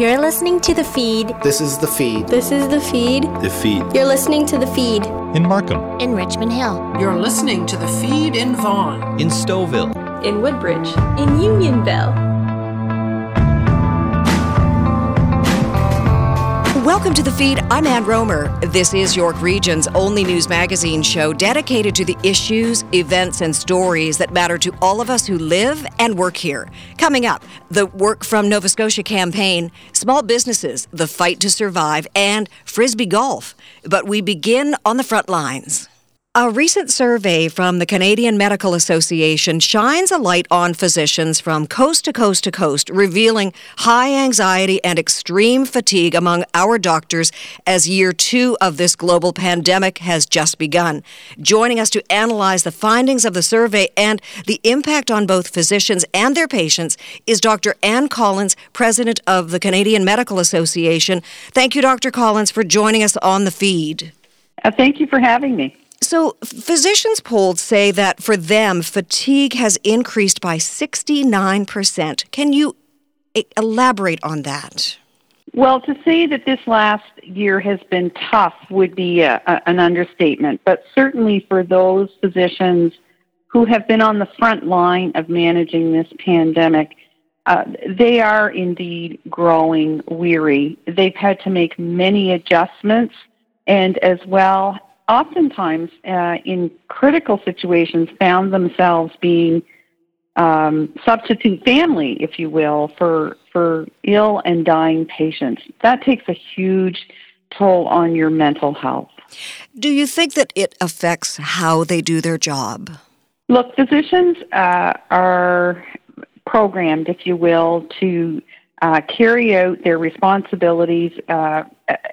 You're listening to The Feed. This is The Feed. This is The Feed. The Feed. You're listening to The Feed. In Markham. In Richmond Hill. You're listening to The Feed in Vaughan. In Stouffville. In Woodbridge. In Unionville. Welcome to the feed. I'm Ann Rohmer. This is York Region's only news magazine show dedicated to the issues, events, and stories that matter to all of us who live and work here. Coming up, the Work from Nova Scotia campaign, small businesses, the fight to survive, and frisbee golf. But we begin on the front lines. A recent survey from the Canadian Medical Association shines a light on physicians from coast to coast to coast, revealing high anxiety and extreme fatigue among our doctors as year two of this global pandemic has just begun. Joining us to analyze the findings of the survey and the impact on both physicians and their patients is Dr. Ann Collins, president of the Canadian Medical Association. Thank you, Dr. Collins, for joining us on the feed. Uh, thank you for having me. So, physicians polled say that for them, fatigue has increased by 69%. Can you elaborate on that? Well, to say that this last year has been tough would be a, a, an understatement, but certainly for those physicians who have been on the front line of managing this pandemic, uh, they are indeed growing weary. They've had to make many adjustments and as well oftentimes uh, in critical situations found themselves being um, substitute family, if you will, for for ill and dying patients. That takes a huge toll on your mental health. Do you think that it affects how they do their job? Look, physicians uh, are programmed, if you will, to uh, carry out their responsibilities uh,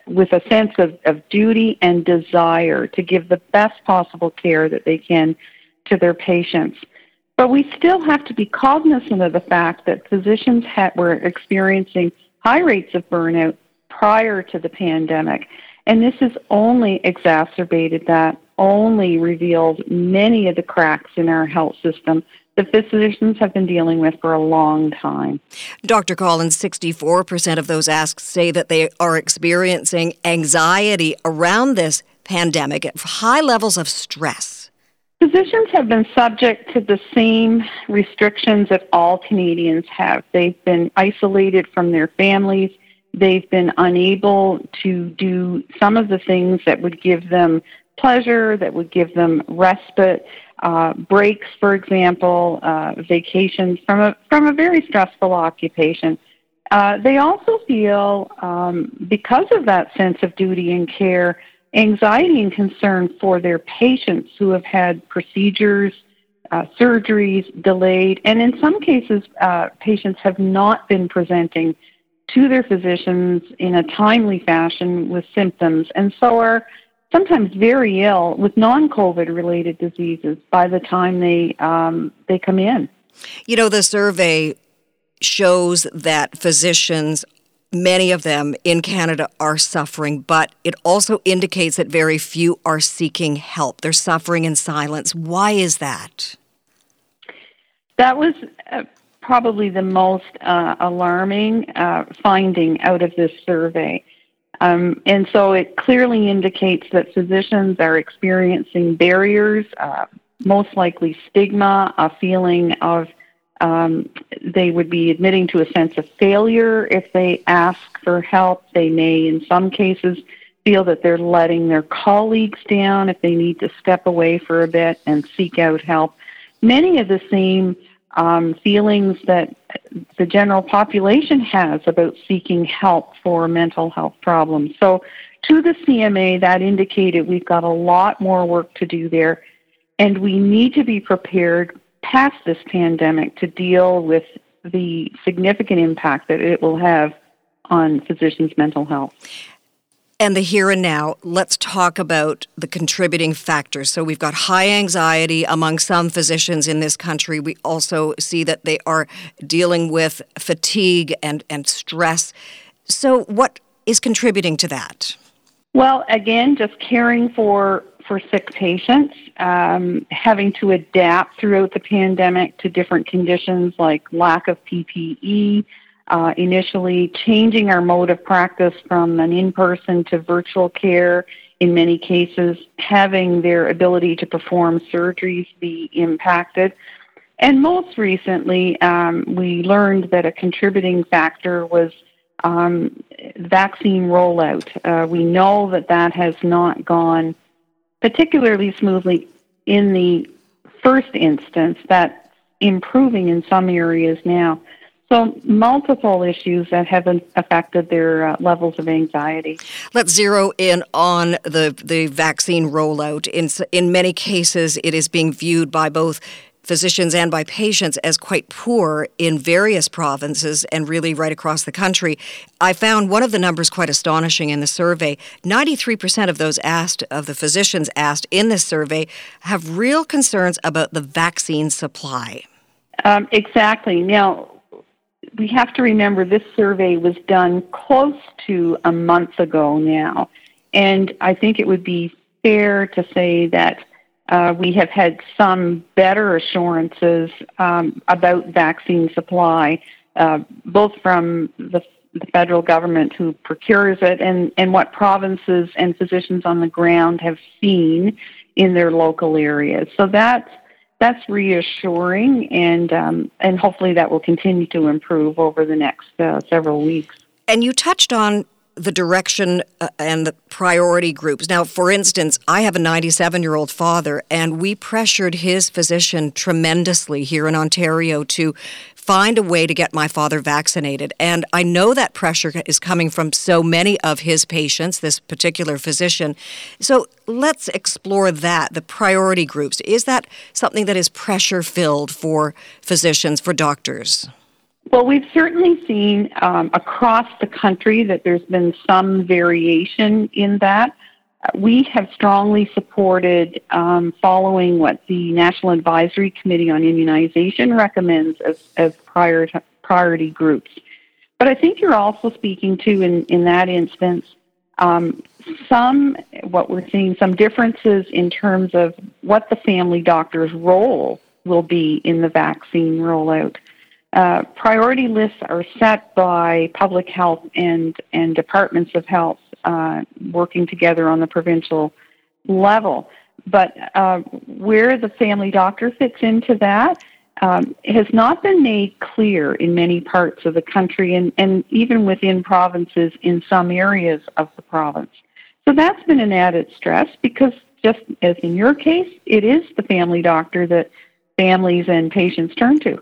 with a sense of, of duty and desire to give the best possible care that they can to their patients. But we still have to be cognizant of the fact that physicians had, were experiencing high rates of burnout prior to the pandemic. And this has only exacerbated that, only revealed many of the cracks in our health system the physicians have been dealing with for a long time. Dr. Collins, 64% of those asked say that they are experiencing anxiety around this pandemic, at high levels of stress. Physicians have been subject to the same restrictions that all Canadians have. They've been isolated from their families. They've been unable to do some of the things that would give them pleasure, that would give them respite uh, breaks, for example, uh, vacations from a from a very stressful occupation. Uh, they also feel, um, because of that sense of duty and care, anxiety and concern for their patients who have had procedures, uh, surgeries delayed, and in some cases, uh, patients have not been presenting to their physicians in a timely fashion with symptoms, and so are sometimes very ill with non-COVID related diseases by the time they um, they come in. You know, the survey shows that physicians many of them in Canada are suffering, but it also indicates that very few are seeking help. They're suffering in silence. Why is that? That was uh, probably the most uh, alarming uh, finding out of this survey. Um, and so it clearly indicates that physicians are experiencing barriers, uh, most likely stigma, a feeling of um, they would be admitting to a sense of failure if they ask for help. They may, in some cases, feel that they're letting their colleagues down if they need to step away for a bit and seek out help. Many of the same um, feelings that the general population has about seeking help for mental health problems. So, to the CMA, that indicated we've got a lot more work to do there, and we need to be prepared past this pandemic to deal with the significant impact that it will have on physicians' mental health and the here and now, let's talk about the contributing factors. So we've got high anxiety among some physicians in this country. We also see that they are dealing with fatigue and, and stress. So what is contributing to that? Well, again, just caring for for sick patients, um, having to adapt throughout the pandemic to different conditions like lack of PPE, uh, initially, changing our mode of practice from an in person to virtual care in many cases, having their ability to perform surgeries be impacted. And most recently, um, we learned that a contributing factor was um, vaccine rollout. Uh, we know that that has not gone particularly smoothly in the first instance. That's improving in some areas now. So, multiple issues that have affected their uh, levels of anxiety. Let's zero in on the, the vaccine rollout. In, in many cases, it is being viewed by both physicians and by patients as quite poor in various provinces and really right across the country. I found one of the numbers quite astonishing in the survey. 93% of those asked, of the physicians asked in this survey, have real concerns about the vaccine supply. Um, exactly. Now, we have to remember this survey was done close to a month ago now. And I think it would be fair to say that uh, we have had some better assurances um, about vaccine supply, uh, both from the, the, federal government who procures it and, and what provinces and physicians on the ground have seen in their local areas. So that's that's reassuring, and um, and hopefully that will continue to improve over the next uh, several weeks. And you touched on the direction uh, and the priority groups. Now, for instance, I have a 97 year old father, and we pressured his physician tremendously here in Ontario to find a way to get my father vaccinated. And I know that pressure is coming from so many of his patients, this particular physician. So let's explore that the priority groups. Is that something that is pressure filled for physicians, for doctors? Well, we've certainly seen um, across the country that there's been some variation in that. We have strongly supported um, following what the National Advisory Committee on Immunization recommends as, as prior, priority groups. But I think you're also speaking to, in, in that instance, um, some, what we're seeing, some differences in terms of what the family doctor's role will be in the vaccine rollout. Uh, priority lists are set by public health and, and departments of health uh, working together on the provincial level. But uh, where the family doctor fits into that um, has not been made clear in many parts of the country and, and even within provinces in some areas of the province. So that's been an added stress because, just as in your case, it is the family doctor that families and patients turn to.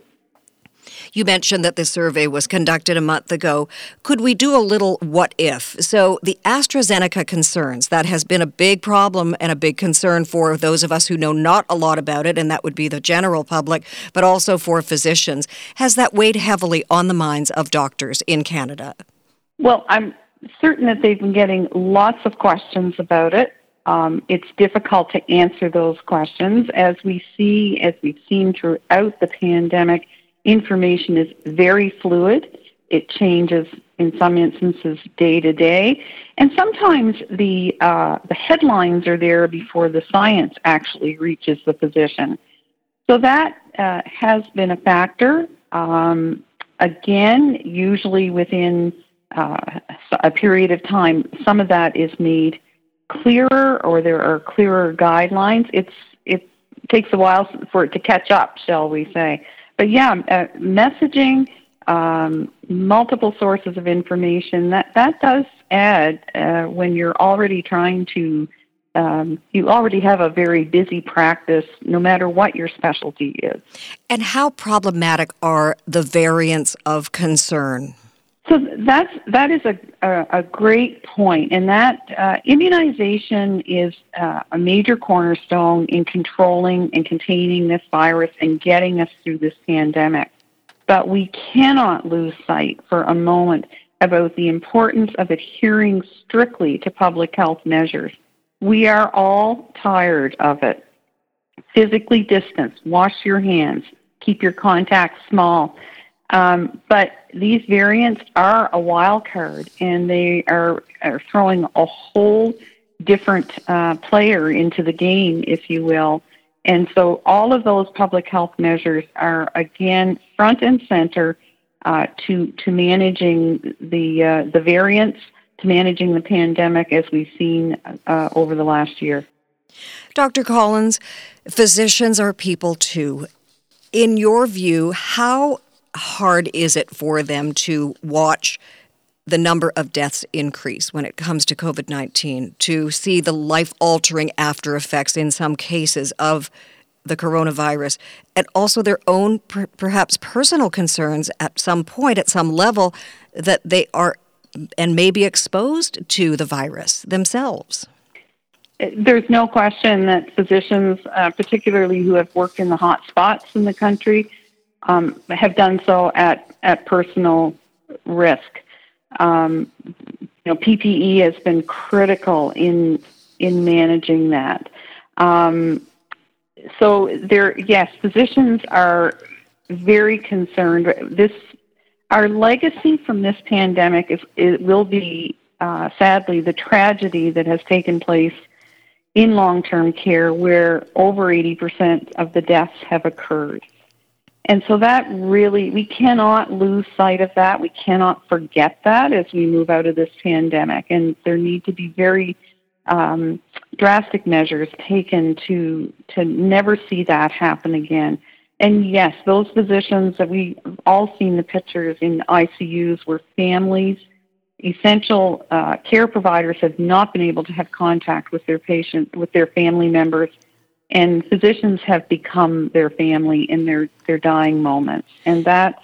You mentioned that this survey was conducted a month ago. Could we do a little what if? So, the AstraZeneca concerns, that has been a big problem and a big concern for those of us who know not a lot about it, and that would be the general public, but also for physicians. Has that weighed heavily on the minds of doctors in Canada? Well, I'm certain that they've been getting lots of questions about it. Um, it's difficult to answer those questions. As we see, as we've seen throughout the pandemic, information is very fluid. It changes in some instances day to day, and sometimes the uh, the headlines are there before the science actually reaches the physician. So that uh, has been a factor. Um, again, usually within uh, a period of time, some of that is made clearer, or there are clearer guidelines. It's it takes a while for it to catch up, shall we say? But yeah, uh, messaging, um, multiple sources of information that that does add uh, when you're already trying to. Um, you already have a very busy practice, no matter what your specialty is. And how problematic are the variants of concern? So that's that is a a, a great point, and that uh, immunization is uh, a major cornerstone in controlling and containing this virus and getting us through this pandemic. But we cannot lose sight for a moment about the importance of adhering strictly to public health measures. We are all tired of it. Physically distance, wash your hands, keep your contacts small um, but these variants are a wild card, and they are, are throwing a whole different uh, player into the game, if you will. And so all of those public health measures are, again, front and center uh, to to managing the uh, the variants, to managing the pandemic as we've seen uh, over the last year. Dr. Collins, physicians are people too. In your view, how hard is it for them to watch the number of deaths increase when it comes to COVID 19, to see the life altering after effects in some cases of the coronavirus, and also their own per- perhaps personal concerns at some point, at some level, that they are and may be exposed to the virus themselves. There's no question that physicians, uh, particularly who have worked in the hot spots in the country, um, have done so at, at personal risk. Um, you know, PPE has been critical in in managing that. Um, so there, yes, physicians are very concerned. This, our legacy from this pandemic is it will be uh, sadly the tragedy that has taken place in long-term care, where over 80% of the deaths have occurred. And so that really, we cannot lose sight of that. We cannot forget that as we move out of this pandemic. And there need to be very um, drastic measures taken to to never see that happen again. And yes, those physicians that we all seen the pictures in ICUs where families, essential uh, care providers have not been able to have contact with their patient, with their family members, and physicians have become their family in their their dying moments, and that's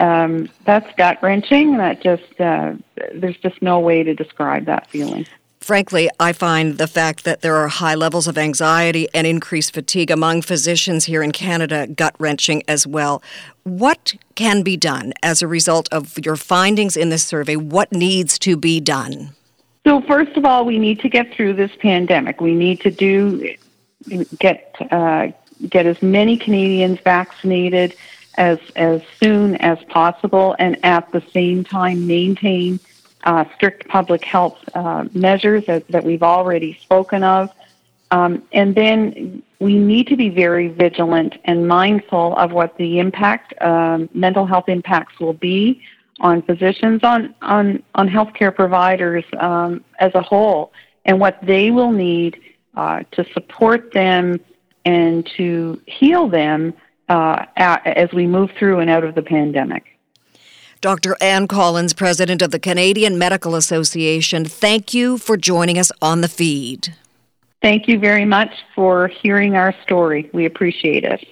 um, that's gut wrenching. That just uh, there's just no way to describe that feeling. Frankly, I find the fact that there are high levels of anxiety and increased fatigue among physicians here in Canada gut wrenching as well. What can be done as a result of your findings in this survey? What needs to be done? So, first of all, we need to get through this pandemic. We need to do get uh, get as many Canadians vaccinated as as soon as possible, and at the same time maintain uh, strict public health uh, measures that, that, we've already spoken of. Um, and then we need to be very vigilant and mindful of what the impact, um, mental health impacts will be on physicians, on, on, on healthcare providers um, as a whole, and what they will need uh, to support them and to heal them uh, as we move through and out of the pandemic. Dr. Ann Collins, President of the Canadian Medical Association, thank you for joining us on the feed. Thank you very much for hearing our story. We appreciate it.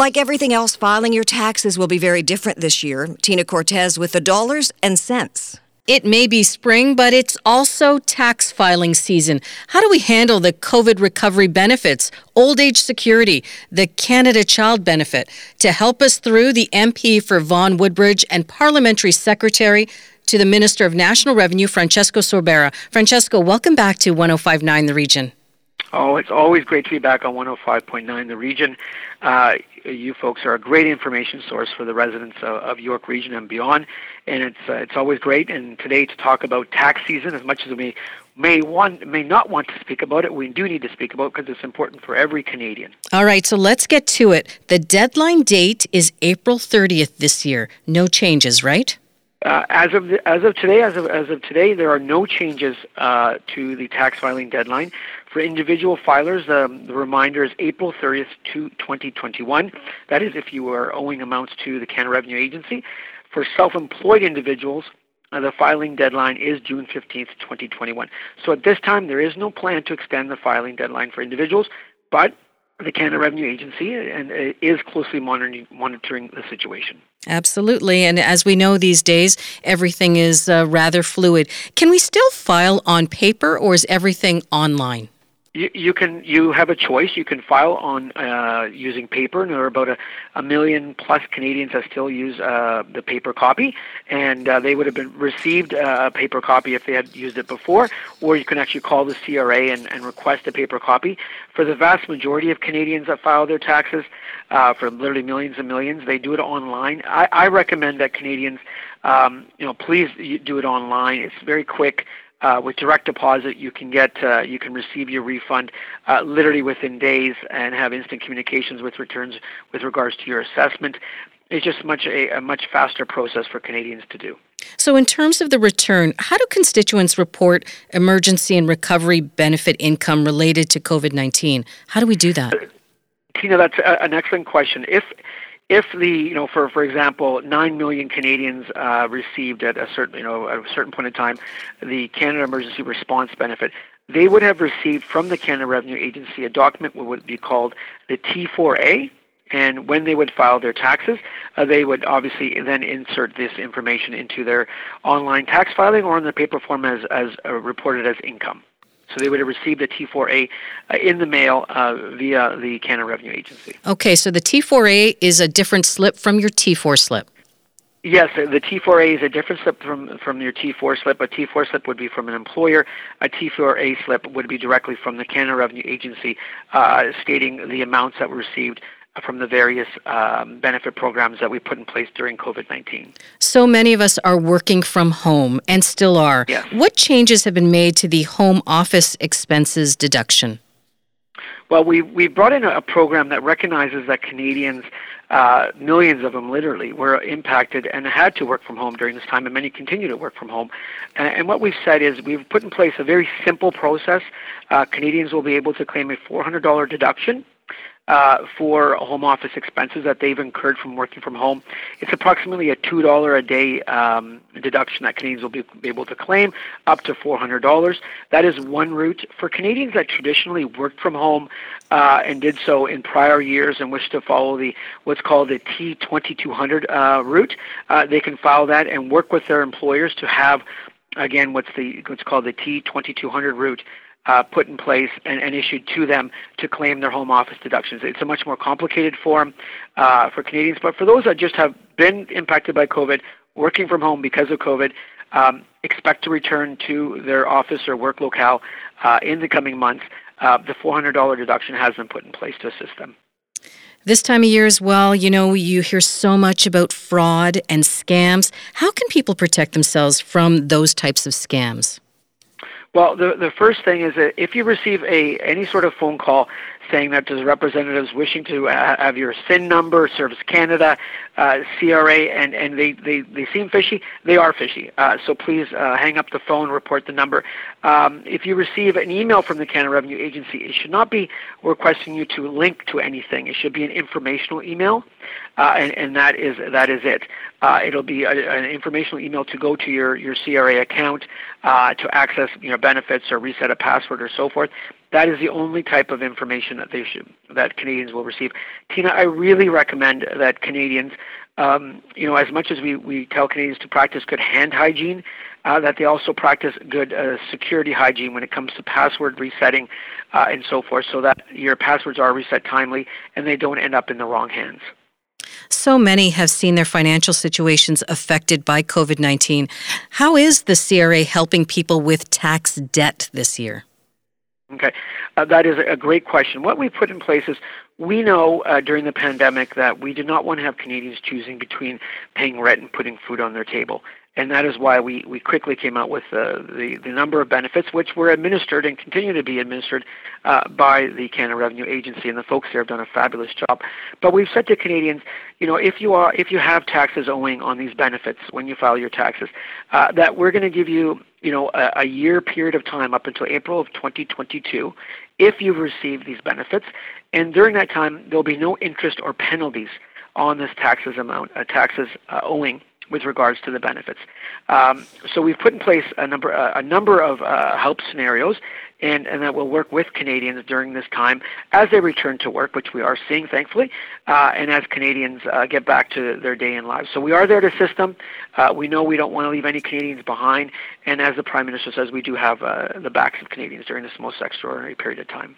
Like everything else, filing your taxes will be very different this year. Tina Cortese with the dollars and cents. It may be spring, but it's also tax filing season. How do we handle the COVID recovery benefits, old age security, the Canada Child Benefit? To help us through, the MP for Vaughan Woodbridge and Parliamentary Secretary to the Minister of National Revenue, Francesco Sorbara. Francesco, welcome back to 1059 The Region. Oh, it's always great to be back on 105.9 The Region. Uh, you folks are a great information source for the residents of, of York Region and beyond, and it's uh, it's always great. And today to talk about tax season, as much as we may want may not want to speak about it, we do need to speak about it because it's important for every Canadian. All right, so let's get to it. The deadline date is April 30th this year. No changes, right? Uh, as of the, as of today, as of as of today, there are no changes uh, to the tax filing deadline. For individual filers, um, the reminder is April 30th 2021. That is, if you are owing amounts to the Canada Revenue Agency. For self-employed individuals, uh, the filing deadline is June 15th, 2021. So at this time, there is no plan to extend the filing deadline for individuals, but the Canada Revenue Agency and uh, is closely monitoring monitoring the situation. Absolutely, and as we know these days, everything is uh, rather fluid. Can we still file on paper, or is everything online? You, you can you have a choice. You can file on uh, using paper, and there are about a, a million plus Canadians that still use uh, the paper copy, and uh, they would have been received uh, a paper copy if they had used it before. Or you can actually call the CRA and, and request a paper copy. For the vast majority of Canadians that file their taxes, uh, for literally millions and millions, they do it online. I, I recommend that Canadians, um, you know, please do it online. It's very quick. Uh, with direct deposit, you can get uh, you can receive your refund uh, literally within days and have instant communications with returns with regards to your assessment. It's just much a, a much faster process for Canadians to do. So, in terms of the return, how do constituents report emergency and recovery benefit income related to COVID 19? How do we do that? Tina, that's an excellent question. If if the you know for for example nine million Canadians uh, received at a certain you know at a certain point in time the Canada Emergency Response Benefit, they would have received from the Canada Revenue Agency a document what would be called the T4A. And when they would file their taxes, uh, they would obviously then insert this information into their online tax filing or in the paper form as, as uh, reported as income. So they would have received a T4A uh, in the mail uh, via the Canada Revenue Agency. Okay, so the T4A is a different slip from your T4 slip. Yes, the T4A is a different slip from from your T4 slip. A T4 slip would be from an employer. A T4A slip would be directly from the Canada Revenue Agency, uh, stating the amounts that were received from the various um, benefit programs that we put in place during COVID 19. So many of us are working from home and still are. Yes. What changes have been made to the home office expenses deduction? Well, we, we brought in a program that recognizes that Canadians, uh, millions of them literally, were impacted and had to work from home during this time, and many continue to work from home. And, and what we've said is we've put in place a very simple process. Uh, Canadians will be able to claim a $400 deduction uh, for home office expenses that they've incurred from working from home. It's approximately a two dollar a day um, deduction that Canadians will be able to claim, up to four hundred dollars. That is one route for Canadians that traditionally worked from home uh, and did so in prior years and wish to follow the what's called the T twenty two hundred uh, route. Uh, they can file that and work with their employers to have again what's the what's called the T twenty two hundred route uh, put in place and, and, issued to them to claim their home office deductions. It's a much more complicated form uh, for Canadians, but for those that just have been impacted by COVID, working from home because of COVID, um, expect to return to their office or work locale uh, in the coming months. Uh, the $400 deduction has been put in place to assist them. This time of year as well, you know, you hear so much about fraud and scams. How can people protect themselves from those types of scams? Well, the the first thing is that if you receive a any sort of phone call saying that there's representatives wishing to have your SIN number, Service Canada, uh, CRA, and, and they, they, they seem fishy, they are fishy. Uh, so please uh, hang up the phone, report the number. Um, if you receive an email from the Canada Revenue Agency, it should not be requesting you to link to anything. It should be an informational email, uh, and, and that is that is it. Uh, it'll be a, an informational email to go to your, your CRA account uh, to access you know benefits or reset a password or so forth. That is the only type of information that they should that Canadians will receive. Tina, I really recommend that Canadians, um, you know, as much as we, we tell Canadians to practice good hand hygiene, uh, that they also practice good uh, security hygiene when it comes to password resetting uh, and so forth, so that your passwords are reset timely and they don't end up in the wrong hands. So many have seen their financial situations affected by COVID 19. How is the CRA helping people with tax debt this year? Okay, uh, that is a great question. What we put in place is we know uh, during the pandemic that we did not want to have Canadians choosing between paying rent and putting food on their table and that is why we, we quickly came out with uh, the, the number of benefits which were administered and continue to be administered uh, by the Canada Revenue Agency, and the folks there have done a fabulous job. But we've said to Canadians, you know, if you are if you have taxes owing on these benefits when you file your taxes, uh, that we're going to give you, you know, a, a year period of time up until April of 2022, if you've received these benefits, and during that time there'll be no interest or penalties on this taxes amount, uh, taxes uh, owing with regards to the benefits. Um, so we've put in place a number uh, a number of uh, help scenarios, and, and that will work with Canadians during this time as they return to work, which we are seeing thankfully, uh, and as Canadians uh, get back to their day in lives. So we are there to assist them. Uh, we know we don't want to leave any Canadians behind, and as the Prime Minister says, we do have uh, the backs of Canadians during this most extraordinary period of time.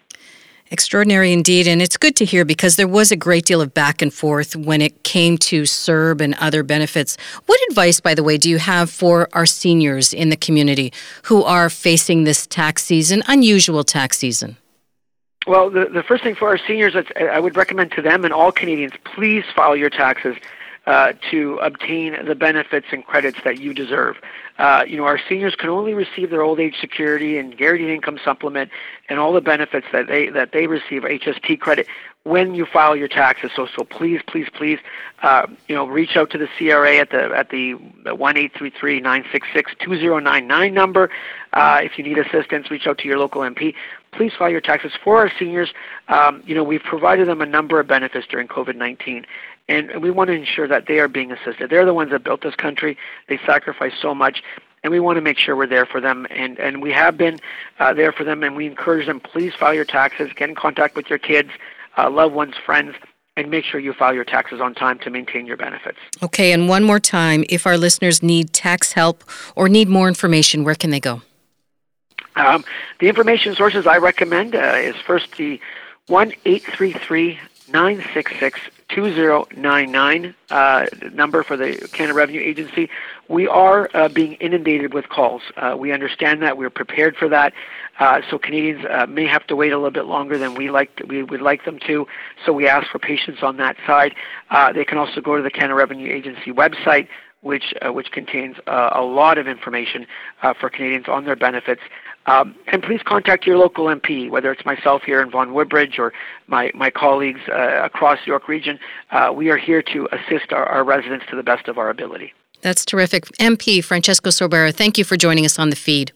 Extraordinary indeed. And it's good to hear because there was a great deal of back and forth when it came to CERB and other benefits. What advice, by the way, do you have for our seniors in the community who are facing this tax season, unusual tax season? Well, the, the first thing for our seniors, I would recommend to them and all Canadians, please file your taxes uh, to obtain the benefits and credits that you deserve. Uh, you know, our seniors can only receive their old age security and guaranteed income supplement and all the benefits that they that they receive HST credit when you file your taxes. So, so please, please, please, uh, you know, reach out to the CRA at the at the one eight three three nine six six two zero nine nine number. Uh, if you need assistance, reach out to your local MP. Please file your taxes for our seniors. Um, you know, we've provided them a number of benefits during COVID nineteen, and we want to ensure that they are being assisted. They're the ones that built this country. They sacrificed so much, and we want to make sure we're there for them. And and we have been uh, there for them, and we encourage them. Please file your taxes. Get in contact with your kids uh, loved ones, friends, and make sure you file your taxes on time to maintain your benefits. Okay, and one more time if our listeners need tax help or need more information, where can they go? Um, the information sources I recommend uh, is first the 1 833 966 2099 uh, number for the Canada Revenue Agency. We are uh, being inundated with calls. Uh, we understand that. We're prepared for that. Uh, so Canadians uh, may have to wait a little bit longer than we like we would like them to. So we ask for patience on that side. Uh, they can also go to the Canada Revenue Agency website, which which contains uh, a lot of information uh, for Canadians on their benefits. Um, and please contact your local MP, whether it's myself here in Vaughan Woodbridge or my, my colleagues uh, across York Region. Uh, we are here to assist our, our residents to the best of our ability. That's terrific. MP Francesco Sorbara, thank you for joining us on the feed.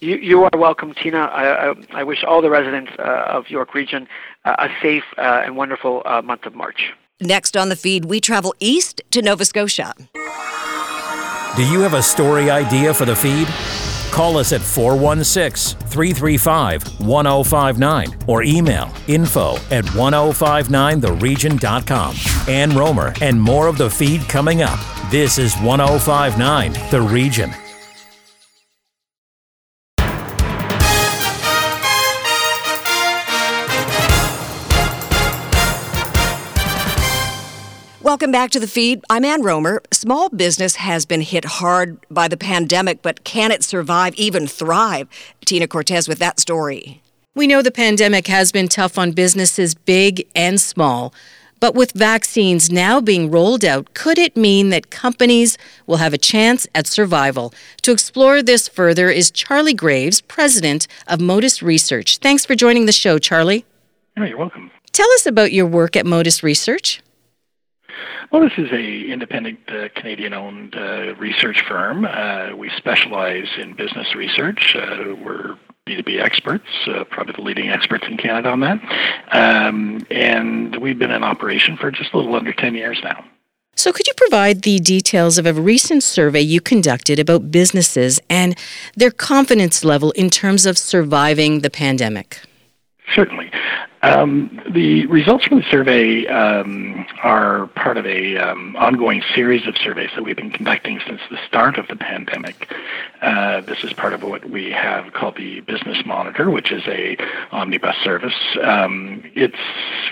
You, you are welcome, Tina. I, I, I wish all the residents uh, of York Region uh, a safe uh, and wonderful uh, month of March. Next on the feed, we travel east to Nova Scotia. Do you have a story idea for the feed? Call us at 416 335 1059 or email info at 1059theregion.com. Ann Rohmer and more of the feed coming up. This is 1059 The Region. Welcome back to the feed. I'm Ann Rohmer. Small business has been hit hard by the pandemic, but can it survive, even thrive? Tina Cortese with that story. We know the pandemic has been tough on businesses big and small. But with vaccines now being rolled out, could it mean that companies will have a chance at survival? To explore this further is Charlie Graves, president of Modus Research. Thanks for joining the show, Charlie. Oh, you're welcome. Tell us about your work at Modus Research. Well, this is a independent uh, Canadian-owned uh, research firm. Uh, we specialize in business research. Uh, we're B2B experts, uh, probably the leading experts in Canada on that. Um, and we've been in operation for just a little under 10 years now. So, could you provide the details of a recent survey you conducted about businesses and their confidence level in terms of surviving the pandemic? Certainly. Um, the results from the survey um, are part of a um, ongoing series of surveys that we've been conducting since the start of the pandemic. Uh, this is part of what we have called the Business Monitor, which is a omnibus service. Um, it's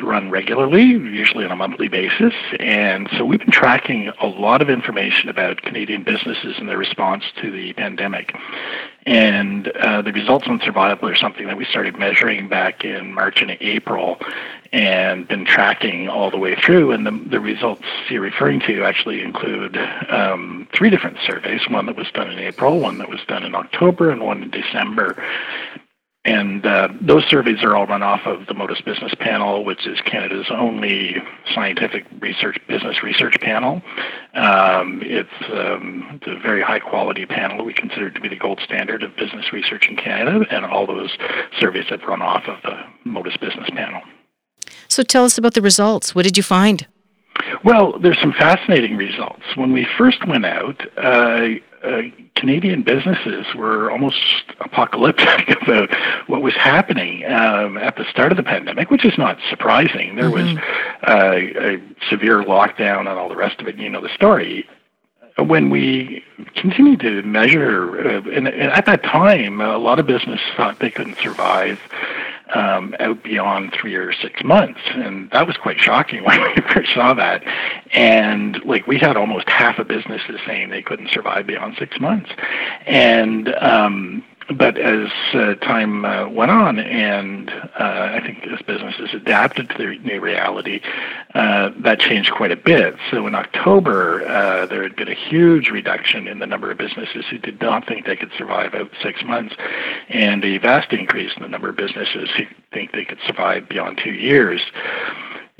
run regularly, usually on a monthly basis, and so we've been tracking a lot of information about Canadian businesses and their response to the pandemic. And uh, the results on survival are something that we started measuring back in March and April and been tracking all the way through. And the, the results you're referring to actually include um, three different surveys one that was done in April, one that was done in October, and one in December. And uh, those surveys are all run off of the Modus Business Panel, which is Canada's only scientific research business research panel. Um, it's, um, it's a very high quality panel. We consider to be the gold standard of business research in Canada, and all those surveys have run off of the Modus Business Panel. So tell us about the results. What did you find? Well, there's some fascinating results. When we first went out, uh, uh, Canadian businesses were almost apocalyptic about what was happening um, at the start of the pandemic, which is not surprising. There mm-hmm. was uh, a severe lockdown and all the rest of it. You know the story. When we continued to measure, uh, and, and at that time, a lot of businesses thought they couldn't survive um, out beyond three or six months, and that was quite shocking when we first saw that. And like we had almost half of businesses saying they couldn't survive beyond six months, and um, but as uh, time uh, went on, and uh, I think as businesses adapted to the new reality, uh, that changed quite a bit. So in October, uh, there had been a huge reduction in the number of businesses who did not think they could survive out six months, and a vast increase in the number of businesses who think they could survive beyond two years.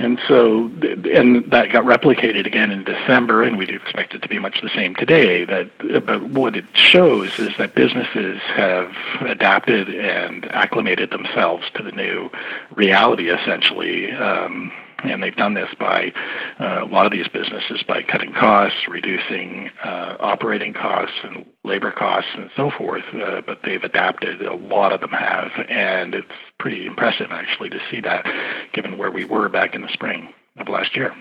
And so, and that got replicated again in December, and we do expect it to be much the same today. That, but what it shows is that businesses have adapted and acclimated themselves to the new reality, essentially. Um, and they've done this by uh, a lot of these businesses by cutting costs, reducing uh, operating costs and labor costs and so forth. Uh, but they've adapted. A lot of them have, and it's pretty impressive actually to see that, given where we were back in the spring of last year.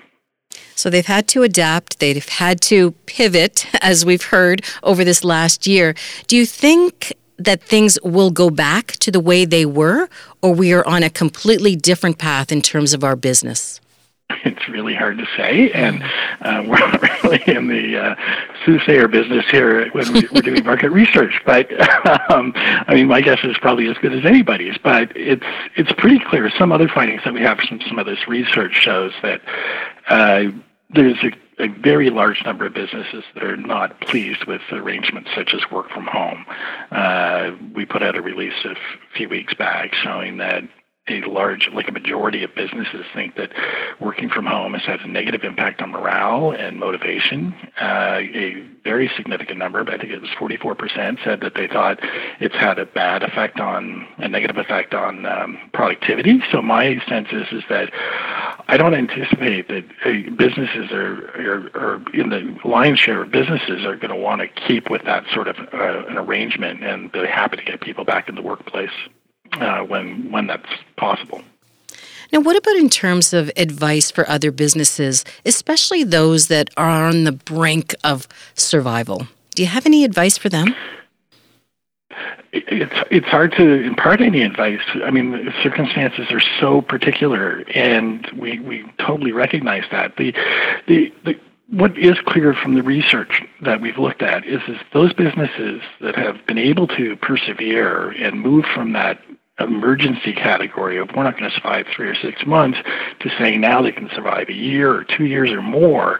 So they've had to adapt, they've had to pivot, as we've heard over this last year. Do you think that things will go back to the way they were, or we are on a completely different path in terms of our business? It's really hard to say, and uh, we're not really in the uh, soothsayer business here when we, are doing market research. But um, I mean, my guess is probably as good as anybody's. But it's it's pretty clear. Some other findings that we have from some of this research shows that uh, there's a a very large number of businesses that are not pleased with arrangements such as work from home. Uh, we put out a release a few weeks back showing that a large, like a majority of businesses think that working from home has had a negative impact on morale and motivation. Uh, a very significant number, I think it was 44%, said that they thought it's had a bad effect on, a negative effect on um, productivity. So my sense is, is that I don't anticipate that uh, businesses are, are, are, in the lion's share of businesses are going to want to keep with that sort of uh, an arrangement and they're happy to get people back in the workplace uh, when when that's possible. Now, what about in terms of advice for other businesses, especially those that are on the brink of survival? Do you have any advice for them? It's it's hard to impart any advice. I mean, circumstances are so particular, and we, we totally recognize that. The, the the what is clear from the research that we've looked at is, is those businesses that have been able to persevere and move from that emergency category of we're not going to survive three or six months to saying now they can survive a year or two years or more.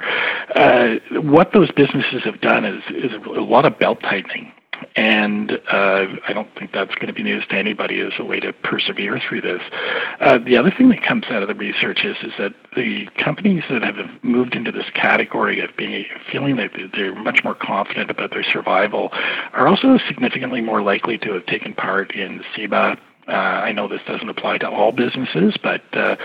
Uh, what those businesses have done is, is a lot of belt tightening. And uh, I don't think that's going to be news to anybody as a way to persevere through this. Uh, the other thing that comes out of the research is, is that the companies that have moved into this category of being feeling that they're much more confident about their survival are also significantly more likely to have taken part in CEBA uh, I know this doesn't apply to all businesses, but uh,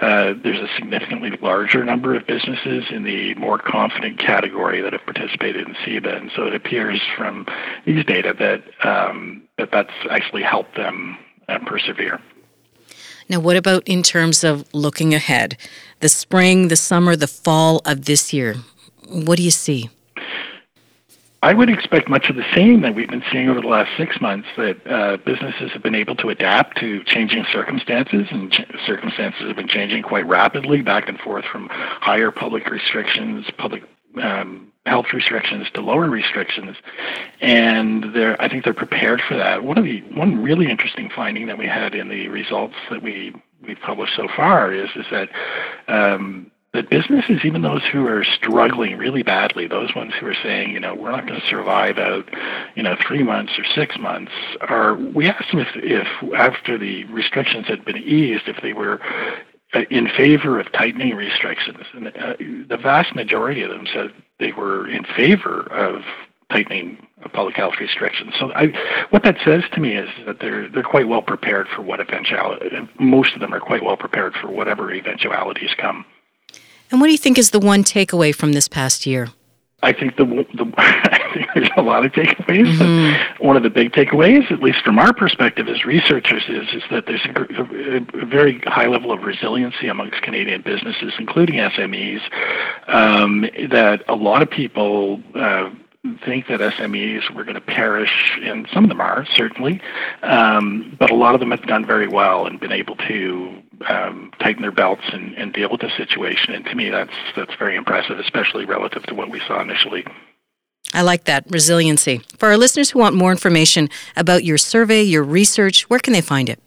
uh, there's a significantly larger number of businesses in the more confident category that have participated in CEBA, and so it appears from these data that um, that that's actually helped them uh, persevere. Now, what about in terms of looking ahead? The spring, the summer, the fall of this year. What do you see? I would expect much of the same that we've been seeing over the last six months that uh, businesses have been able to adapt to changing circumstances, and ch- circumstances have been changing quite rapidly, back and forth from higher public restrictions, public um, health restrictions to lower restrictions, and they're I think they're prepared for that. One of the one really interesting finding that we had in the results that we we published so far is is that um, that businesses, even those who are struggling really badly, those ones who are saying, you know, we're not going to survive out, you know, three months or six months, are we asked them if, if after the restrictions had been eased, if they were uh, in favor of tightening restrictions, and uh, the vast majority of them said they were in favor of tightening public health restrictions. So I, what that says to me is that they're they're quite well prepared for what eventuality. Most of them are quite well prepared for whatever eventualities come. And what do you think is the one takeaway from this past year? I think the, the I think there's a lot of takeaways. Mm-hmm. One of the big takeaways, at least from our perspective as researchers, is is that there's a, a very high level of resiliency amongst Canadian businesses, including SMEs. Um, that a lot of people. Uh, think that SMEs were going to perish, and some of them are certainly, um, but a lot of them have done very well and been able to um, tighten their belts and, and deal with the situation. And to me, that's that's very impressive, especially relative to what we saw initially. I like that resiliency. For our listeners who want more information about your survey, your research, where can they find it?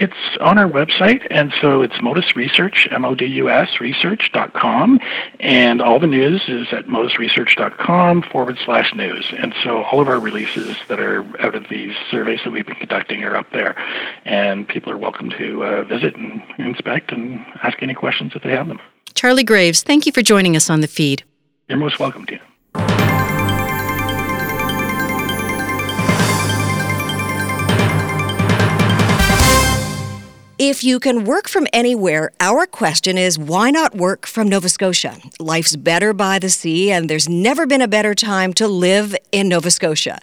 It's on our website, and so it's Modus Research, M-O-D-U-S, research.com, and all the news is at modusresearch.com forward slash news. And so all of our releases that are out of these surveys that we've been conducting are up there, and people are welcome to uh, visit and inspect and ask any questions if they have them. Charlie Graves, thank you for joining us on the feed. You're most welcome, Tina. If you can work from anywhere, our question is why not work from Nova Scotia? Life's better by the sea, and there's never been a better time to live in Nova Scotia.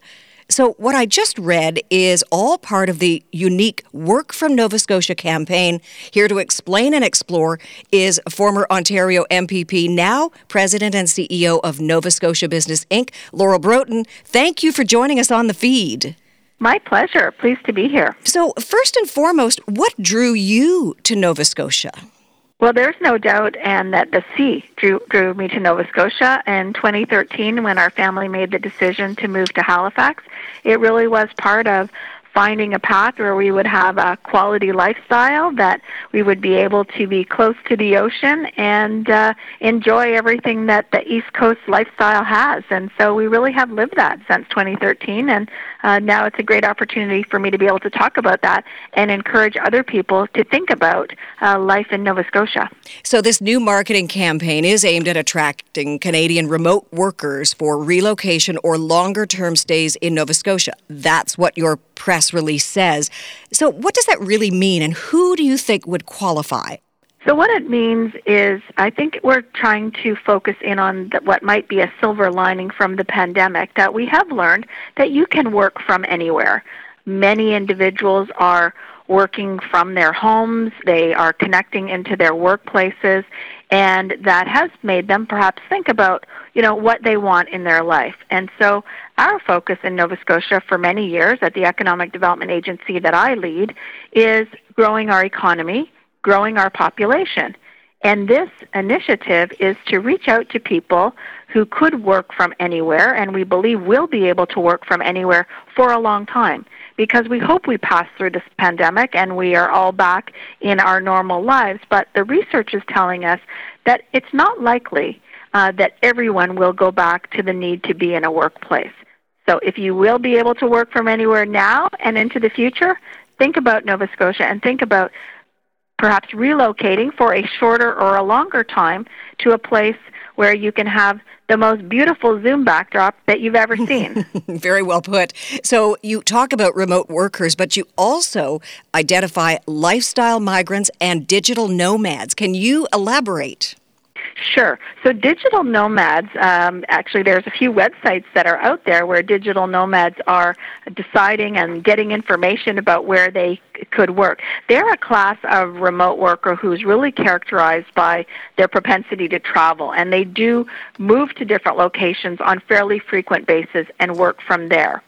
So, what I just read is all part of the unique Work from Nova Scotia campaign. Here to explain and explore is former Ontario MPP, now President and CEO of Nova Scotia Business Inc., Laurel Broten. Thank you for joining us on the feed. My pleasure. Pleased to be here. So, first and foremost, what drew you to Nova Scotia? Well, there's no doubt, and that the sea drew, drew me to Nova Scotia. In 2013, when our family made the decision to move to Halifax, it really was part of finding a path where we would have a quality lifestyle, that we would be able to be close to the ocean and uh, enjoy everything that the East Coast lifestyle has. And so we really have lived that since 2013. And uh, now it's a great opportunity for me to be able to talk about that and encourage other people to think about uh, life in Nova Scotia. So, this new marketing campaign is aimed at attracting Canadian remote workers for relocation or longer term stays in Nova Scotia. That's what your press release says. So, what does that really mean, and who do you think would qualify? So, what it means is, I think we're trying to focus in on the, what might be a silver lining from the pandemic that we have learned that you can work from anywhere. Many individuals are working from their homes, they are connecting into their workplaces, and that has made them perhaps think about you know what they want in their life. And so our focus in nova scotia for many years at the economic development agency that i lead is growing our economy growing our population. And this initiative is to reach out to people who could work from anywhere and we believe will be able to work from anywhere for a long time because we hope we pass through this pandemic and we are all back in our normal lives. But the research is telling us that it's not likely uh, that everyone will go back to the need to be in a workplace. So if you will be able to work from anywhere now and into the future, think about Nova Scotia and think about perhaps relocating for a shorter or a longer time to a place where you can have the most beautiful Zoom backdrop that you've ever seen. Very well put. So you talk about remote workers, but you also identify lifestyle migrants and digital nomads. Can you elaborate? Sure. So digital nomads, um, actually, there's a few websites that are out there where digital nomads are deciding and getting information about where they could work. They're a class of remote worker who's really characterized by their propensity to travel, and they do move to different locations on fairly frequent basis and work from there.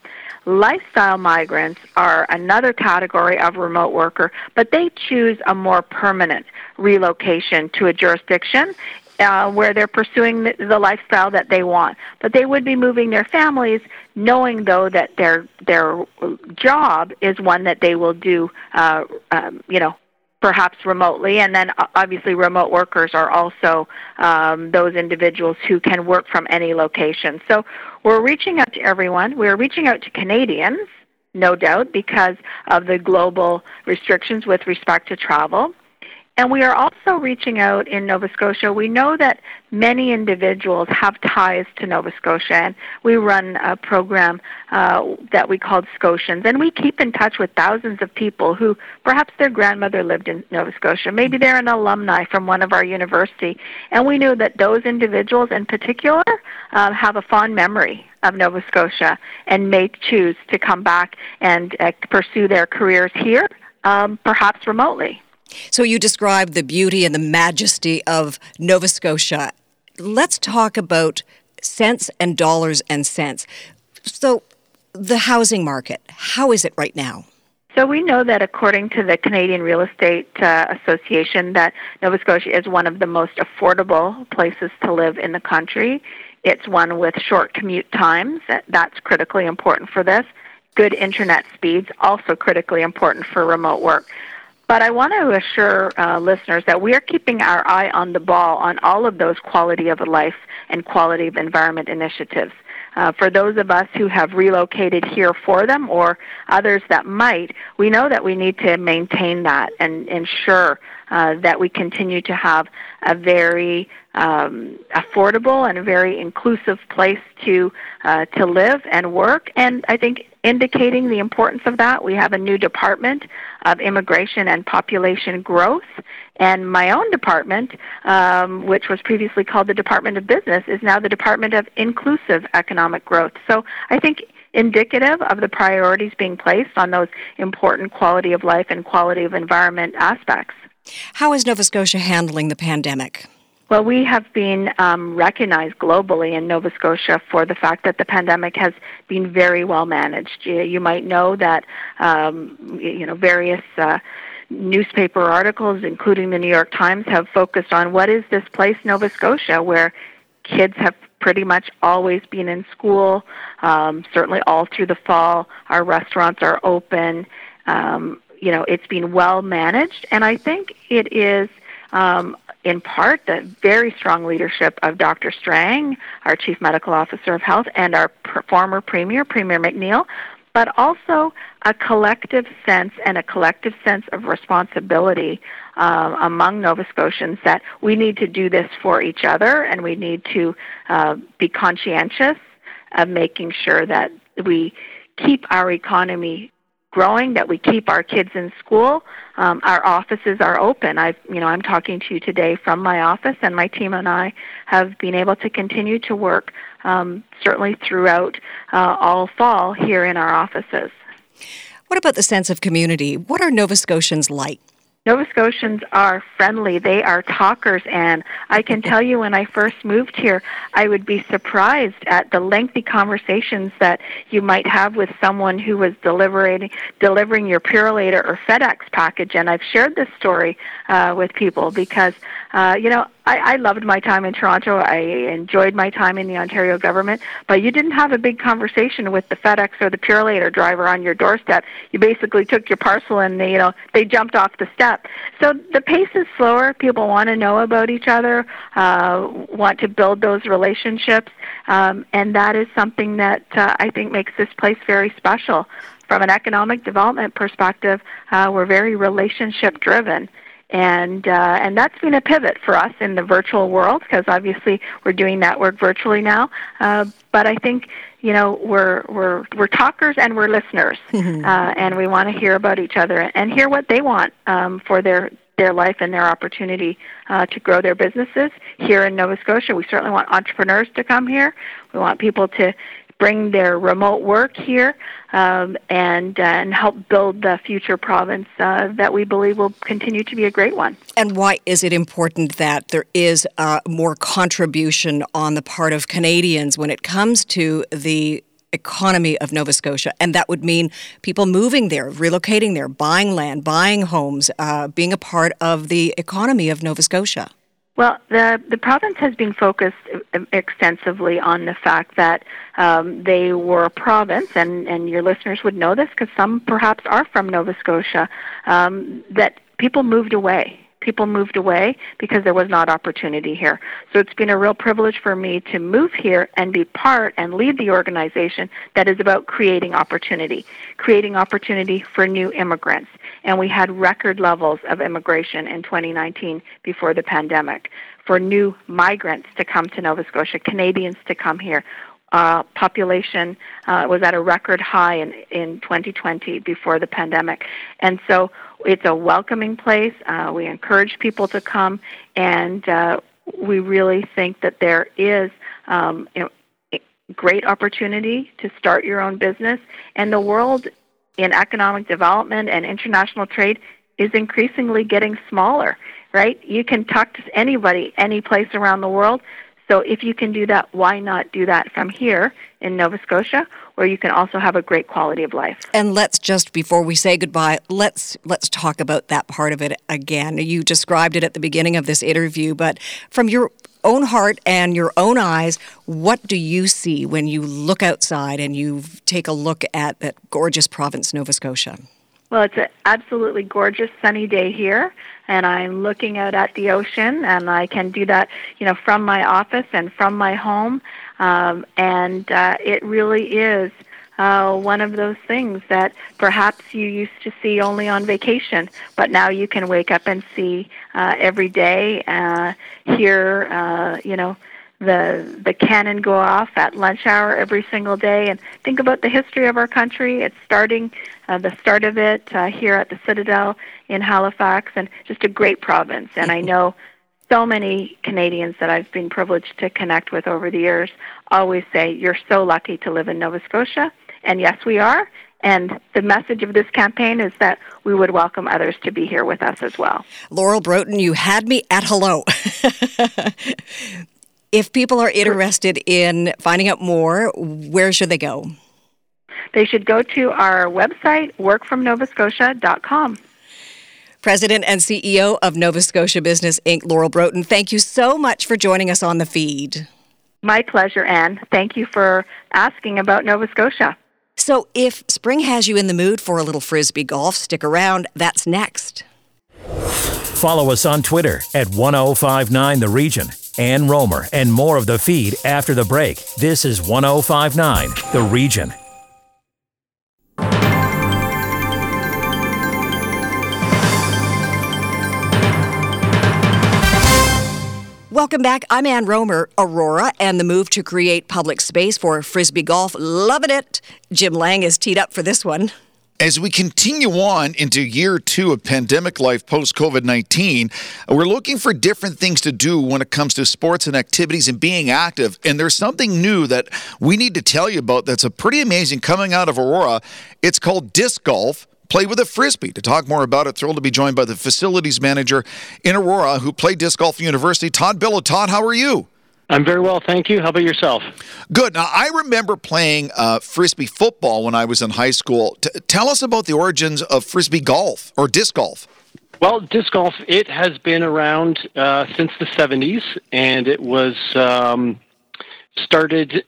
Lifestyle migrants are another category of remote worker, but they choose a more permanent relocation to a jurisdiction uh, where they're pursuing the, the lifestyle that they want. But they would be moving their families, knowing though that their their job is one that they will do, uh, um, you know, perhaps remotely. And then obviously, remote workers are also um, those individuals who can work from any location. So we're reaching out to everyone. We're reaching out to Canadians. No doubt, because of the global restrictions with respect to travel. And we are also reaching out in Nova Scotia. We know that many individuals have ties to Nova Scotia, and we run a program uh, that we call Scotians. And we keep in touch with thousands of people who perhaps their grandmother lived in Nova Scotia. Maybe they're an alumni from one of our university. And we know that those individuals in particular uh, have a fond memory of Nova Scotia and may choose to come back and uh, pursue their careers here, um, perhaps remotely. So you described the beauty and the majesty of Nova Scotia. Let's talk about cents and dollars and cents. So the housing market, how is it right now? So we know that according to the Canadian Real Estate uh, Association that Nova Scotia is one of the most affordable places to live in the country. It's one with short commute times. That's critically important for this. Good internet speeds, also critically important for remote work. But I want to assure uh, listeners that we are keeping our eye on the ball on all of those quality of life and quality of environment initiatives. Uh, for those of us who have relocated here for them or others that might, we know that we need to maintain that and ensure uh, that we continue to have a very um, affordable and a very inclusive place to uh, to live and work. And I think indicating the importance of that, we have a new department of immigration and population growth. And my own department, um, which was previously called the Department of Business, is now the Department of Inclusive Economic Growth. So I think indicative of the priorities being placed on those important quality of life and quality of environment aspects. How is Nova Scotia handling the pandemic? Well, we have been um, recognized globally in Nova Scotia for the fact that the pandemic has been very well managed. You, you might know that um, you know various uh, newspaper articles, including the New York Times, have focused on what is this place, Nova Scotia, where kids have pretty much always been in school. Um, certainly, all through the fall, our restaurants are open. Um, you know, it's been well managed, and I think it is um, in part the very strong leadership of Dr. Strang, our Chief Medical Officer of Health, and our pr- former Premier, Premier McNeil, but also a collective sense and a collective sense of responsibility uh, among Nova Scotians that we need to do this for each other and we need to uh, be conscientious of making sure that we keep our economy growing, that we keep our kids in school. Um, our offices are open. I've, you know, I'm talking to you today from my office, and my team and I have been able to continue to work um, certainly throughout uh, all fall here in our offices. What about the sense of community? What are Nova Scotians like? Nova Scotians are friendly. They are talkers, and I can tell you when I first moved here, I would be surprised at the lengthy conversations that you might have with someone who was delivering delivering your Purolator or FedEx package. And I've shared this story uh, with people because uh, you know I, I loved my time in Toronto. I enjoyed my time in the Ontario government, but you didn't have a big conversation with the FedEx or the Purolator driver on your doorstep. You basically took your parcel and they, you know they jumped off the step. So the pace is slower. People want to know about each other, uh, want to build those relationships, um, and that is something that uh, I think makes this place very special. From an economic development perspective, uh, we're very relationship driven and uh, and that's been a pivot for us in the virtual world because obviously we're doing that work virtually now. Uh, but I think you know we're we're we're talkers and we're listeners, mm-hmm. uh, and we want to hear about each other and hear what they want um, for their their life and their opportunity uh, to grow their businesses here in Nova Scotia. We certainly want entrepreneurs to come here. We want people to bring their remote work here um, and uh, and help build the future province uh, that we believe will continue to be a great one. And why is it important that there is uh, more contribution on the part of Canadians when it comes to the economy of Nova Scotia, and that would mean people moving there, relocating there, buying land, buying homes, uh, being a part of the economy of Nova Scotia. Well, the the province has been focused extensively on the fact that um, they were a province, and and your listeners would know this because some perhaps are from Nova Scotia. Um, that people moved away people moved away because there was not opportunity here. So it's been a real privilege for me to move here and be part and lead the organization that is about creating opportunity, creating opportunity for new immigrants. And we had record levels of immigration in 2019 before the pandemic for new migrants to come to Nova Scotia, Canadians to come here uh, population uh, was at a record high in, in 2020 before the pandemic. And so it's a welcoming place. Uh, we encourage people to come, and uh, we really think that there is um, you know, great opportunity to start your own business. And the world in economic development and international trade is increasingly getting smaller, right? You can talk to anybody, any place around the world. So if you can do that, why not do that from here in Nova Scotia, where you can also have a great quality of life? And let's just before we say goodbye, let's let's talk about that part of it again. You described it at the beginning of this interview, but from your own heart and your own eyes, what do you see when you look outside and you take a look at that gorgeous province, Nova Scotia? Well, it's an absolutely gorgeous sunny day here, and I'm looking out at the ocean, and I can do that, you know, from my office and from my home, um, and uh, it really is uh, one of those things that perhaps you used to see only on vacation, but now you can wake up and see uh, every day, uh, hear, uh, you know, the the cannon go off at lunch hour every single day. And think about the history of our country. It's starting uh, the start of it uh, here at the citadel in halifax and just a great province. And i know so many canadians that i've been privileged to connect with over the years always say you're so lucky to live in nova scotia and yes we are and the message of this campaign is that we would welcome others to be here with us as well. Laurel Broten, you had me at hello. If people are interested in finding out more, where should they go? They should go to our website, workfromnovascotia.com. President and CEO of Nova Scotia Business Inc., Laurel Broten, thank you so much for joining us on the feed. My pleasure, Ann. Thank you for asking about Nova Scotia. So, if spring has you in the mood for a little frisbee golf, stick around. That's next. Follow us on Twitter at 1059 The Region. Ann Rohmer and more of the feed after the break. This is 1059 The Region. Welcome back. I'm Ann Rohmer, Aurora, and the move to create public space for frisbee golf. Loving it. Jim Lang is teed up for this one. As we continue on into year two of pandemic life post COVID 19, we're looking for different things to do when it comes to sports and activities and being active. And there's something new that we need to tell you about that's a pretty amazing coming out of Aurora. It's called disc golf. Play with a frisbee. To talk more about it, thrilled to be joined by the facilities manager in Aurora who played disc golf university, Todd Billow. Todd, how are you? I'm very well, thank you. How about yourself? Good. Now, I remember playing uh, frisbee football when I was in high school. T- tell us about the origins of frisbee golf or disc golf. Well, disc golf it has been around uh, since the 70s, and it was um, started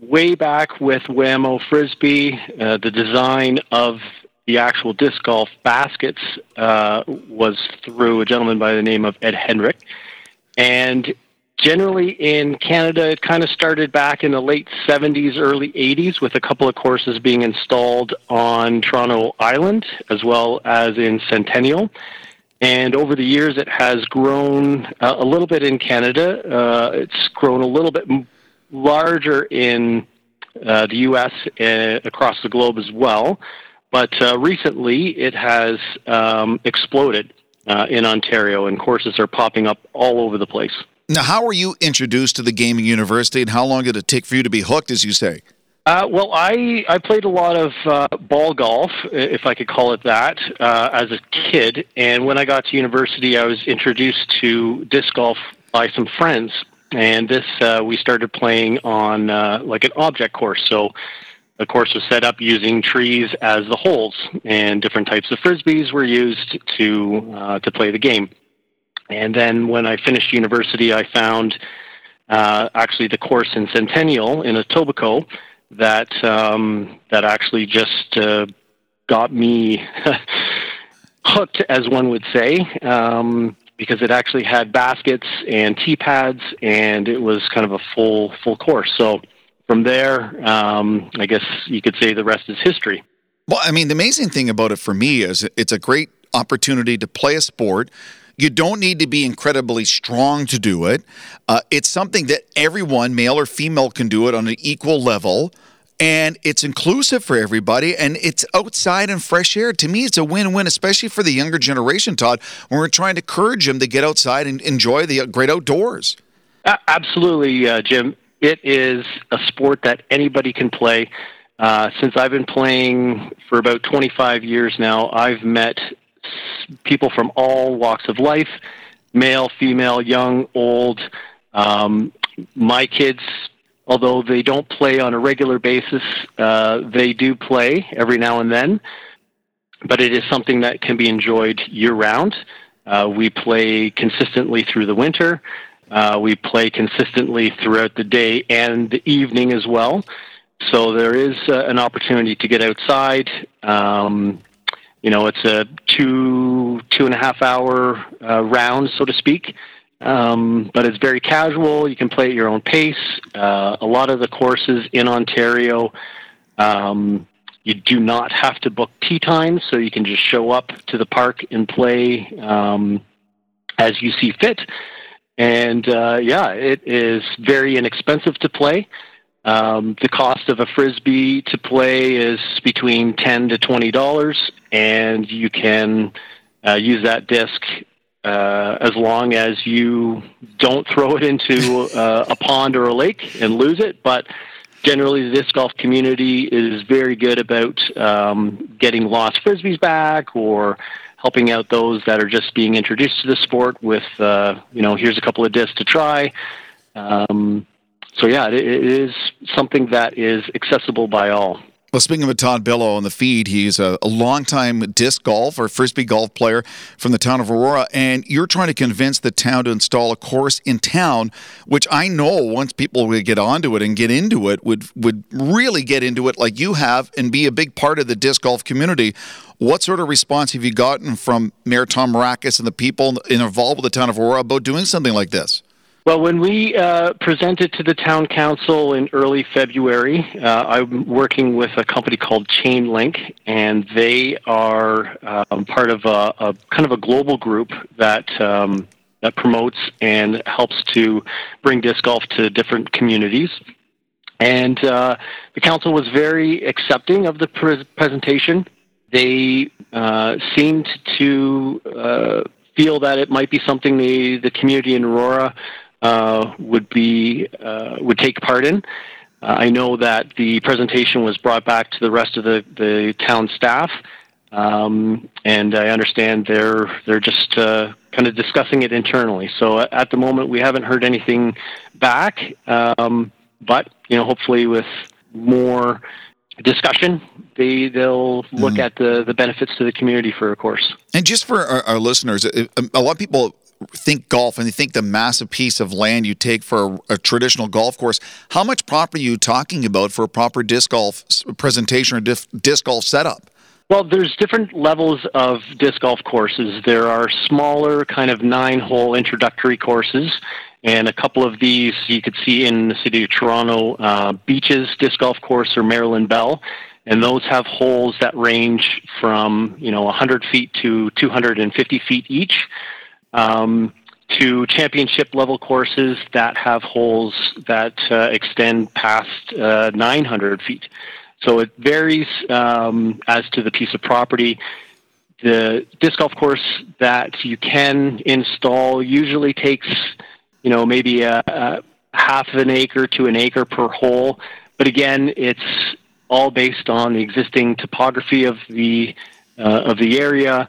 way back with Wham-O frisbee. Uh, the design of the actual disc golf baskets uh, was through a gentleman by the name of Ed Headrick, and generally in Canada, it kind of started back in the late 70s, early 80s, with a couple of courses being installed on Toronto Island as well as in Centennial. And over the years, it has grown uh, a little bit in Canada. Uh, it's grown a little bit larger in uh, the U.S. Uh, across the globe as well. But uh, recently, it has um, exploded uh, in Ontario, and courses are popping up all over the place. Now, how were you introduced to the gaming university, and how long did it take for you to be hooked, as you say? Uh, well, I, I played a lot of uh, ball golf, if I could call it that, uh, as a kid. And when I got to university, I was introduced to disc golf by some friends. And this, uh, we started playing on uh, like an object course. So the course was set up using trees as the holes, and different types of frisbees were used to, uh, to play the game. And then when I finished university, I found uh, actually the course in Centennial in Etobicoke that um, that actually just uh, got me hooked, as one would say, um, because it actually had baskets and tee pads, and it was kind of a full full course. So from there, um, I guess you could say the rest is history. Well, I mean, the amazing thing about it for me is it's a great opportunity to play a sport you don't need to be incredibly strong to do it. Uh, it's something that everyone, male or female, can do it on an equal level. And it's inclusive for everybody, and it's outside and fresh air. To me, it's a win-win, especially for the younger generation, Todd. When we're trying to encourage them to get outside and enjoy the great outdoors. Absolutely, uh, Jim. It is a sport that anybody can play. Uh, since I've been playing for about 25 years now, I've met people from all walks of life male, female, young, old. Um, my kids, although they don't play on a regular basis, uh, they do play every now and then. But it is something that can be enjoyed year round. Uh, we play consistently through the winter. Uh, we play consistently throughout the day and the evening as well. So there is uh, an opportunity to get outside. Um, you know, it's a two two and a half hour uh, round, so to speak. Um, but it's very casual. You can play at your own pace. Uh, a lot of the courses in Ontario, um, you do not have to book tee times, so you can just show up to the park and play um, as you see fit. And uh, yeah, it is very inexpensive to play. Um, the cost of a frisbee to play is between ten to twenty dollars, and you can uh, use that disc uh, as long as you don't throw it into uh, a pond or a lake and lose it. But generally, the disc golf community is very good about um, getting lost frisbees back or helping out those that are just being introduced to the sport with, uh, you know, here's a couple of discs to try. Um, so yeah, it, it is something that is accessible by all. Well, speaking of Todd Bello on the feed, he's a, a longtime disc golf or frisbee golf player from the town of Aurora, and you're trying to convince the town to install a course in town, which I know once people would get onto it and get into it would would really get into it like you have and be a big part of the disc golf community. What sort of response have you gotten from Mayor Tom Mrakas and the people involved with the town of Aurora about doing something like this? Well, when we uh, presented to the town council in early February, uh, I'm working with a company called Chainlink, and they are um, part of a, a, kind of a global group that um, that promotes and helps to bring disc golf to different communities. And uh, the council was very accepting of the pre- presentation. They uh, seemed to uh, feel that it might be something the, the community in Aurora uh, would be uh, would take part in. Uh, I know that the presentation was brought back to the rest of the, the town staff, um, and I understand they're they're just uh, kind of discussing it internally. So at the moment, we haven't heard anything back, um, but you know, hopefully with more discussion, they they'll look mm. at the the benefits to the community for a course. And just for our, our listeners, a lot of people think golf and you think the massive piece of land you take for a, a, traditional golf course, how much property are you talking about for a proper disc golf presentation or disc golf setup? Well, there's different levels of disc golf courses. There are smaller, kind of nine hole introductory courses. And a couple of these you could see in the city of Toronto uh, Beaches Disc Golf Course or Marilyn Bell. And those have holes that range from, you know, 100 feet to 250 feet each um, to championship level courses that have holes that uh, extend past uh, 900 feet. So it varies um, as to the piece of property. The disc golf course that you can install usually takes, you know, maybe a, a half of an acre to an acre per hole. But again, it's all based on the existing topography of the uh, of the area,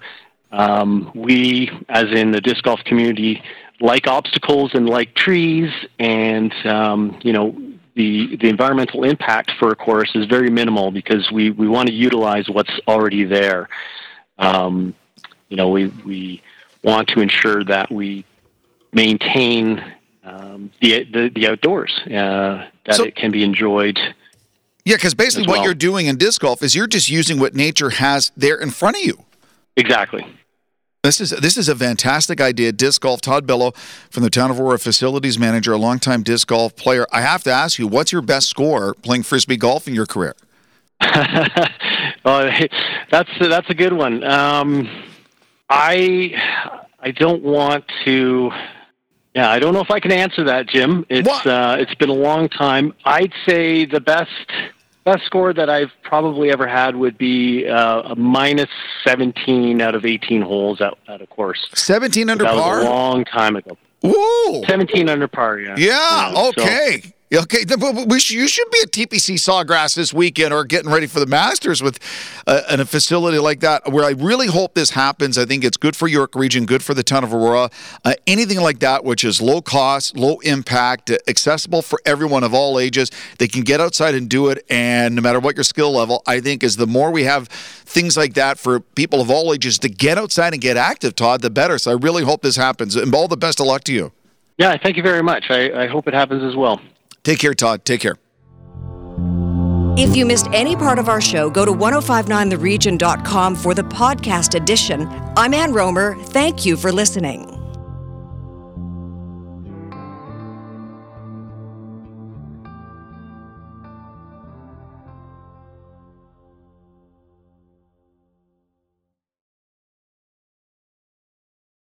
um, we, as in the disc golf community, like obstacles and like trees, and um, you know the the environmental impact for a course is very minimal because we, we want to utilize what's already there. Um, you know, we we want to ensure that we maintain um, the, the, the outdoors uh, that so, it can be enjoyed. Yeah, because basically well. what you're doing in disc golf is you're just using what nature has there in front of you. Exactly. This is this is a fantastic idea. Disc golf. Todd Bello from the town of Aurora, facilities manager, a longtime disc golf player. I have to ask you, what's your best score playing frisbee golf in your career? well, that's that's a good one. Um, I I don't want to. Yeah, I don't know if I can answer that, Jim. It's uh, it's been a long time. I'd say the best best score that I've probably ever had would be uh, a minus 17 out of 18 holes at, at a course. 17 under that par? was a long time ago. Whoa! 17 under par, yeah. Yeah, yeah okay. So, Okay, we should, you should be at TPC Sawgrass this weekend or getting ready for the Masters with a, a, facility like that. Where I really hope this happens. I think it's good for York Region, good for the town of Aurora. Uh, anything like that, which is low cost, low impact, accessible for everyone of all ages. They can get outside and do it, and no matter what your skill level, I think is the more we have things like that for people of all ages to get outside and get active, Todd, the better. So I really hope this happens. And all the best of luck to you. Yeah, thank you very much. I, I hope it happens as well. Take care, Todd. Take care. If you missed any part of our show, go to 1059theregion.com for the podcast edition. I'm Ann Rohmer. Thank you for listening.